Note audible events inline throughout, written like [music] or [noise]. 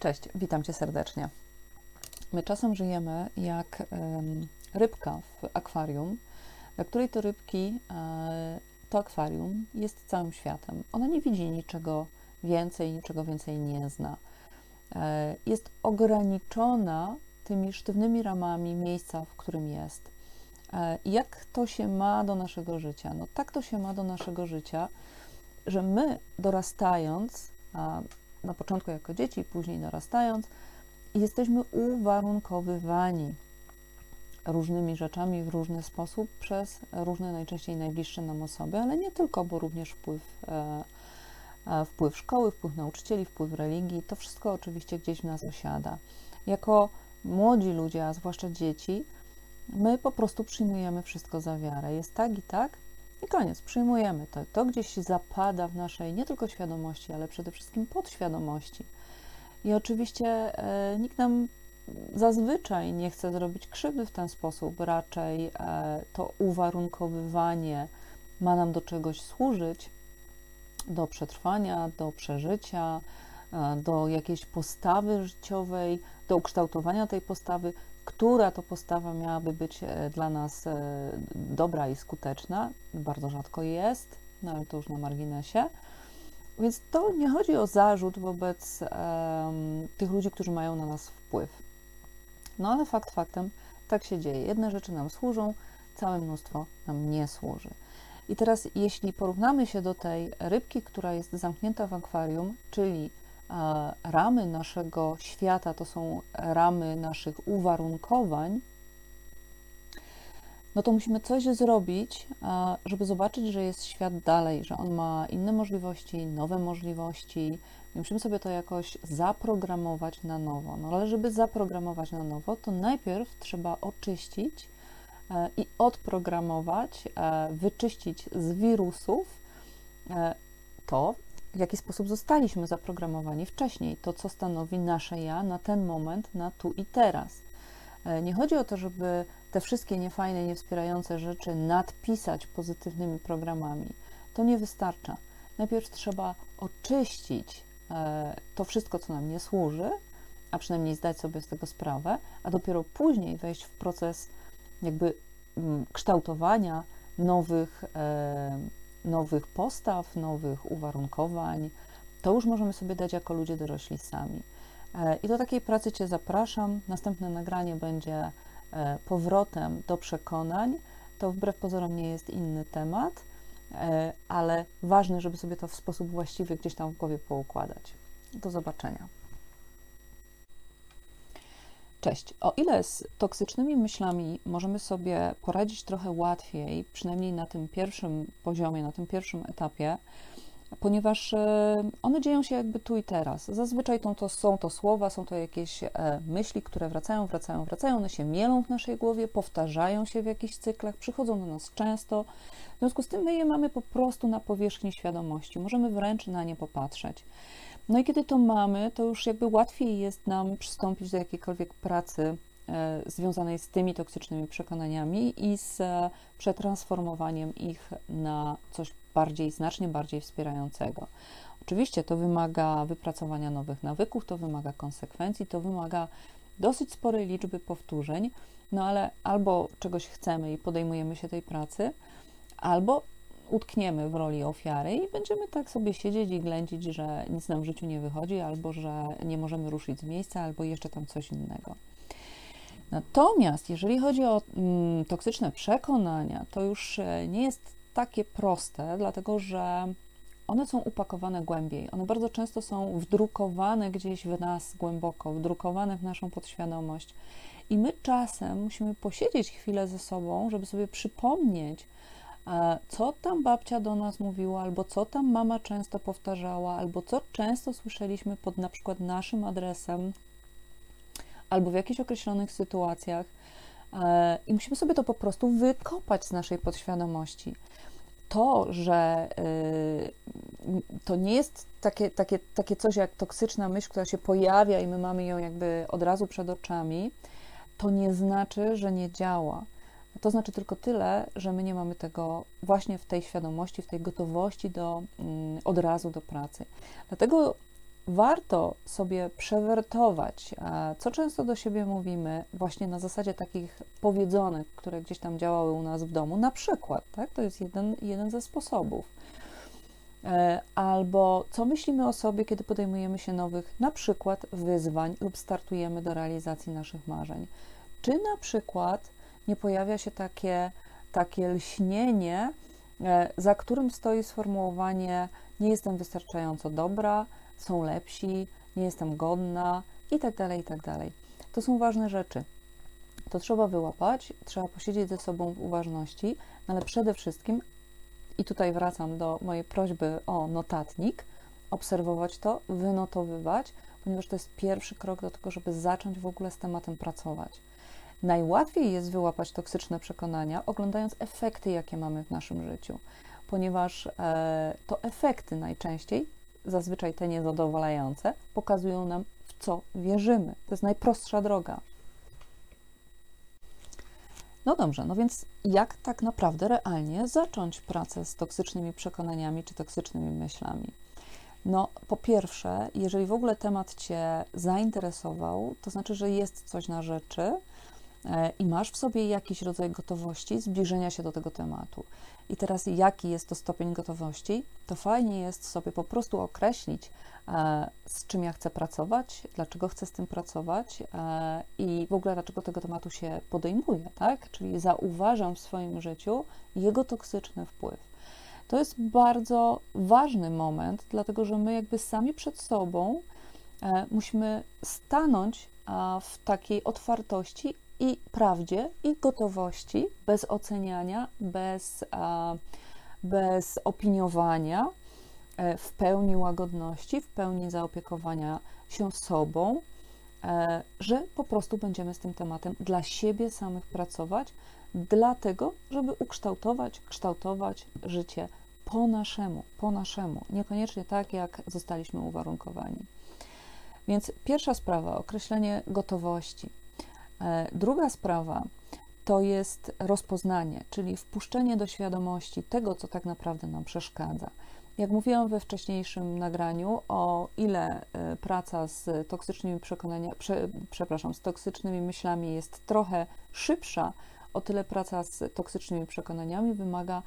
Cześć, witam Cię serdecznie. My czasem żyjemy jak rybka w akwarium, dla której to rybki e, to akwarium jest całym światem. Ona nie widzi niczego więcej, niczego więcej nie zna. E, jest ograniczona tymi sztywnymi ramami miejsca, w którym jest. E, jak to się ma do naszego życia? No tak to się ma do naszego życia, że my dorastając, na początku jako dzieci, później dorastając, jesteśmy uwarunkowywani różnymi rzeczami w różny sposób przez różne, najczęściej najbliższe nam osoby, ale nie tylko, bo również wpływ, e, e, wpływ szkoły, wpływ nauczycieli, wpływ religii, to wszystko oczywiście gdzieś w nas osiada. Jako młodzi ludzie, a zwłaszcza dzieci, my po prostu przyjmujemy wszystko za wiarę. Jest tak i tak, i koniec, przyjmujemy to. To gdzieś zapada w naszej nie tylko świadomości, ale przede wszystkim podświadomości. I oczywiście e, nikt nam zazwyczaj nie chce zrobić krzywdy w ten sposób, raczej e, to uwarunkowywanie ma nam do czegoś służyć, do przetrwania, do przeżycia, e, do jakiejś postawy życiowej, do ukształtowania tej postawy, która to postawa miałaby być e, dla nas e, dobra i skuteczna. Bardzo rzadko jest, no ale to już na marginesie. Więc to nie chodzi o zarzut wobec um, tych ludzi, którzy mają na nas wpływ. No ale fakt faktem, tak się dzieje. Jedne rzeczy nam służą, całe mnóstwo nam nie służy. I teraz, jeśli porównamy się do tej rybki, która jest zamknięta w akwarium, czyli ramy naszego świata to są ramy naszych uwarunkowań, no to musimy coś zrobić, żeby zobaczyć, że jest świat dalej, że on ma inne możliwości, nowe możliwości. musimy sobie to jakoś zaprogramować na nowo. No ale żeby zaprogramować na nowo, to najpierw trzeba oczyścić e, i odprogramować, e, wyczyścić z wirusów e, to, w jaki sposób zostaliśmy zaprogramowani wcześniej, to co stanowi nasze ja na ten moment, na tu i teraz. E, nie chodzi o to, żeby te wszystkie niefajne, niewspierające rzeczy nadpisać pozytywnymi programami. To nie wystarcza. Najpierw trzeba oczyścić e, to wszystko, co nam nie służy, a przynajmniej zdać sobie z tego sprawę, a dopiero później wejść w proces jakby mm, kształtowania nowych e, nowych postaw, nowych uwarunkowań, to już możemy sobie dać jako ludzie dorośli sami. E, I do takiej pracy Cię zapraszam. Następne nagranie będzie e, powrotem do przekonań. To wbrew pozorom nie jest inny temat, e, ale ważne, żeby sobie to w sposób właściwy gdzieś tam w głowie poukładać. Do zobaczenia. Cześć. O ile z toksycznymi myślami możemy sobie poradzić trochę łatwiej, przynajmniej na tym pierwszym poziomie, na tym pierwszym etapie, ponieważ e, one dzieją się jakby tu i teraz. Zazwyczaj to, to są to słowa, są to jakieś e, myśli, które wracają, wracają, wracają, one się mielą w naszej głowie, powtarzają się w jakichś cyklach, przychodzą do nas często. W związku z tym my je mamy po prostu na powierzchni świadomości, możemy wręcz na nie popatrzeć. No i kiedy to mamy, to już jakby łatwiej jest nam przystąpić do jakiejkolwiek pracy e, związanej z tymi toksycznymi przekonaniami i z przetransformowaniem ich na coś bardziej, znacznie bardziej wspierającego. Oczywiście to wymaga wypracowania nowych nawyków, to wymaga konsekwencji, to wymaga dosyć sporej liczby powtórzeń, no ale albo czegoś chcemy i podejmujemy się tej pracy, albo utkniemy w roli ofiary i będziemy tak sobie siedzieć i ględzić, że nic nam w życiu nie wychodzi, albo że nie możemy ruszyć z miejsca, albo jeszcze tam coś innego. Natomiast jeżeli chodzi o mm, toksyczne przekonania, to już e, nie jest takie proste, dlatego że one są upakowane głębiej. One bardzo często są wdrukowane gdzieś w nas głęboko, wdrukowane w naszą podświadomość. I my czasem musimy posiedzieć chwilę ze sobą, żeby sobie przypomnieć, co tam babcia do nas mówiła, albo co tam mama często powtarzała, albo co często słyszeliśmy pod na przykład naszym adresem, albo w jakichś określonych sytuacjach. E, I musimy sobie to po prostu wykopać z naszej podświadomości. To, że y, to nie jest takie, takie, takie coś jak toksyczna myśl, która się pojawia i my mamy ją jakby od razu przed oczami, to nie znaczy, że nie działa. To znaczy tylko tyle, że my nie mamy tego właśnie w tej świadomości, w tej gotowości do, mm, od razu do pracy. Dlatego warto sobie przewertować, co często do siebie mówimy, właśnie na zasadzie takich powiedzonek, które gdzieś tam działały u nas w domu. Na przykład, tak? to jest jeden, jeden ze sposobów. E, albo co myślimy o sobie, kiedy podejmujemy się nowych, na przykład wyzwań lub startujemy do realizacji naszych marzeń. Czy na przykład nie pojawia się takie, takie lśnienie, e, za którym stoi sformułowanie: Nie jestem wystarczająco dobra, są lepsi, nie jestem godna i tak dalej, i tak dalej. To są ważne rzeczy. To trzeba wyłapać, trzeba posiedzieć ze sobą w uważności, no ale przede wszystkim, i tutaj wracam do mojej prośby o notatnik, obserwować to, wynotowywać, ponieważ to jest pierwszy krok do tego, żeby zacząć w ogóle z tematem pracować. Najłatwiej jest wyłapać toksyczne przekonania, oglądając efekty, jakie mamy w naszym życiu, ponieważ e, to efekty najczęściej zazwyczaj te niezadowalające, pokazują nam, w co wierzymy. To jest najprostsza droga. No dobrze, no więc jak tak naprawdę realnie zacząć pracę z toksycznymi przekonaniami czy toksycznymi myślami? No, po pierwsze, jeżeli w ogóle temat Cię zainteresował, to znaczy, że jest coś na rzeczy, i masz w sobie jakiś rodzaj gotowości zbliżenia się do tego tematu. I teraz, jaki jest to stopień gotowości, to fajnie jest sobie po prostu określić, e, z czym ja chcę pracować, dlaczego chcę z tym pracować e, i w ogóle dlaczego tego tematu się podejmuję, tak? Czyli zauważam w swoim życiu jego toksyczny wpływ. To jest bardzo ważny moment, dlatego że my jakby sami przed sobą musimy stanąć w takiej otwartości i prawdzie, i gotowości, bez oceniania, bez, bez opiniowania, e, w pełni łagodności, w pełni zaopiekowania się sobą, e, że po prostu będziemy z tym tematem dla siebie samych pracować, dlatego, żeby ukształtować, kształtować życie po naszemu, po naszemu, niekoniecznie tak, jak zostaliśmy uwarunkowani. Więc pierwsza sprawa, określenie gotowości. E, druga sprawa to jest rozpoznanie, czyli wpuszczenie do świadomości tego, co tak naprawdę nam przeszkadza. Jak mówiłam we wcześniejszym nagraniu, o ile e, praca z toksycznymi przekonaniami, prze, przepraszam, z toksycznymi myślami jest trochę szybsza, o tyle praca z toksycznymi przekonaniami wymaga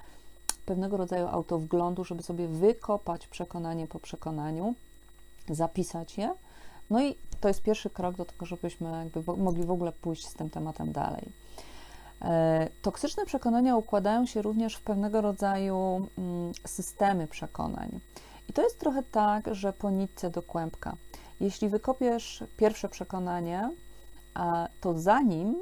pewnego rodzaju autowglądu, żeby sobie wykopać przekonanie po przekonaniu, zapisać je no i to jest pierwszy krok do tego, żebyśmy mogli w ogóle pójść z tym tematem dalej. E, toksyczne przekonania układają się również w pewnego rodzaju mm, systemy przekonań. I to jest trochę tak, że po nitce do kłębka. Jeśli wykopiesz pierwsze przekonanie, to za nim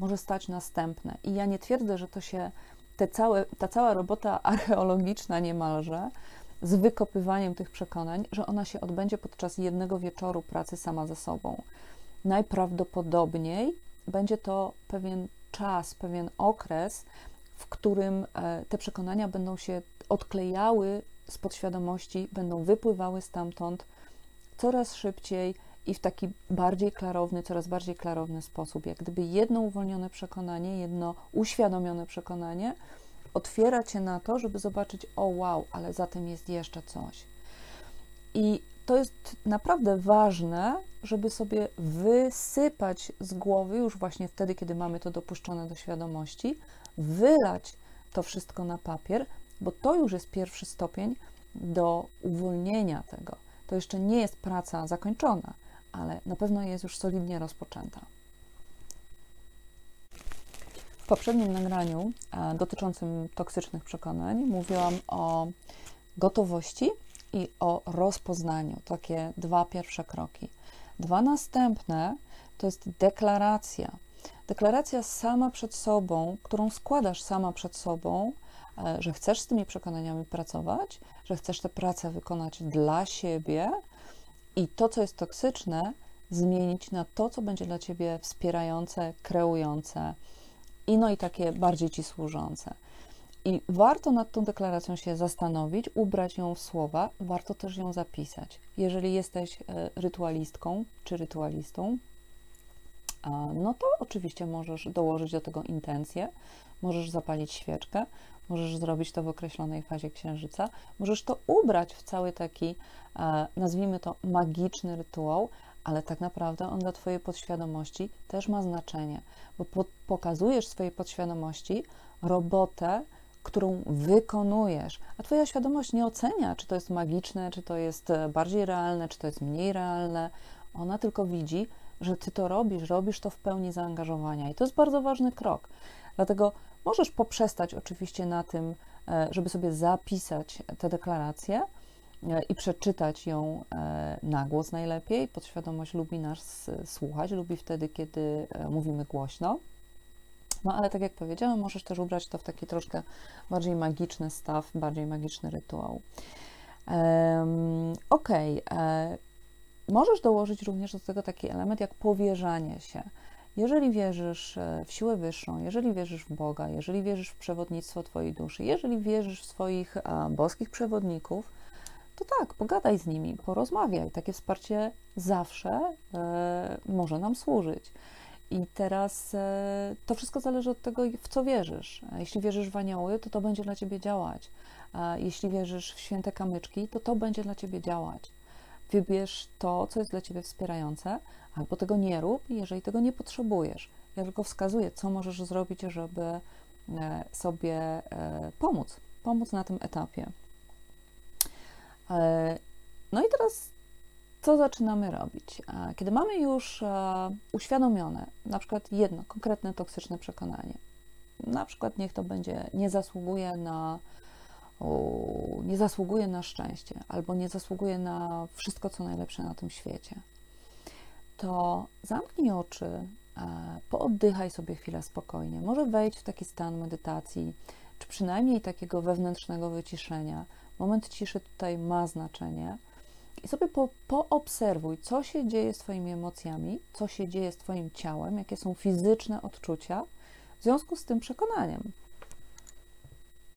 może stać następne. I ja nie twierdzę, że to się, te całe, ta cała robota [laughs] archeologiczna niemalże, z wykopywaniem tych przekonań, że ona się odbędzie podczas jednego wieczoru pracy sama ze sobą. Najprawdopodobniej będzie to pewien czas, pewien okres, w którym e, te przekonania będą się odklejały z podświadomości, będą wypływały stamtąd coraz szybciej i w taki bardziej klarowny, coraz bardziej klarowny sposób. Jak gdyby jedno uwolnione przekonanie, jedno uświadomione przekonanie otwiera cię na to, żeby zobaczyć, o wow, ale za tym jest jeszcze coś. I to jest naprawdę ważne, żeby sobie wysypać z głowy, już właśnie wtedy, kiedy mamy to dopuszczone do świadomości, wylać to wszystko na papier, bo to już jest pierwszy stopień do uwolnienia tego. To jeszcze nie jest praca zakończona, ale na pewno jest już solidnie rozpoczęta. W poprzednim nagraniu e, dotyczącym toksycznych przekonań mówiłam o gotowości i o rozpoznaniu. Takie dwa pierwsze kroki. Dwa następne to jest deklaracja. Deklaracja sama przed sobą, którą składasz sama przed sobą, e, że chcesz z tymi przekonaniami pracować, że chcesz tę pracę wykonać dla siebie i to, co jest toksyczne, zmienić na to, co będzie dla ciebie wspierające, kreujące, i no i takie bardziej ci służące. I warto nad tą deklaracją się zastanowić, ubrać ją w słowa, warto też ją zapisać. Jeżeli jesteś e, rytualistką czy rytualistą, no to oczywiście możesz dołożyć do tego intencję, możesz zapalić świeczkę, możesz zrobić to w określonej fazie księżyca, możesz to ubrać w cały taki, e, nazwijmy to, magiczny rytuał, ale tak naprawdę on dla Twojej podświadomości też ma znaczenie, bo pokazujesz swojej podświadomości robotę, którą wykonujesz, a Twoja świadomość nie ocenia, czy to jest magiczne, czy to jest e, bardziej realne, czy to jest mniej realne. Ona tylko widzi, że Ty to robisz, robisz to w pełni zaangażowania i to jest bardzo ważny krok. Dlatego możesz poprzestać oczywiście na tym, e, żeby sobie zapisać tę deklarację e, i przeczytać ją na głos najlepiej. Podświadomość lubi nas słuchać, lubi wtedy, kiedy mówimy głośno. No ale tak jak powiedziałam, możesz też ubrać to w taki troszkę bardziej magiczny staw, bardziej magiczny rytuał. Ok. E, możesz dołożyć również do tego taki element jak powierzanie się. Jeżeli wierzysz e, w siłę wyższą, jeżeli wierzysz w Boga, jeżeli wierzysz w przewodnictwo Twojej duszy, jeżeli wierzysz w swoich boskich przewodników, to tak, pogadaj z nimi, porozmawiaj. Takie wsparcie zawsze e, może nam służyć. I teraz e, to wszystko zależy od tego, w co wierzysz. Jeśli wierzysz w anioły, to to będzie dla ciebie działać. A jeśli wierzysz w święte kamyczki, to to będzie dla ciebie działać. Wybierz to, co jest dla ciebie wspierające, albo tego nie rób, jeżeli tego nie potrzebujesz. Ja tylko wskazuję, co możesz zrobić, żeby e, sobie e, pomóc, pomóc na tym etapie. No i teraz co zaczynamy robić? Kiedy mamy już e, uświadomione na przykład jedno konkretne toksyczne przekonanie, na przykład niech to będzie nie zasługuje na nie zasługuje na szczęście albo nie zasługuje na wszystko, co najlepsze na tym świecie, to zamknij oczy, e, pooddychaj sobie chwilę spokojnie. Może wejdź w taki stan medytacji, czy przynajmniej takiego wewnętrznego wyciszenia. Moment ciszy tutaj ma znaczenie i sobie po, poobserwuj, co się dzieje z Twoimi emocjami, co się dzieje z Twoim ciałem, jakie są fizyczne odczucia w związku z tym przekonaniem.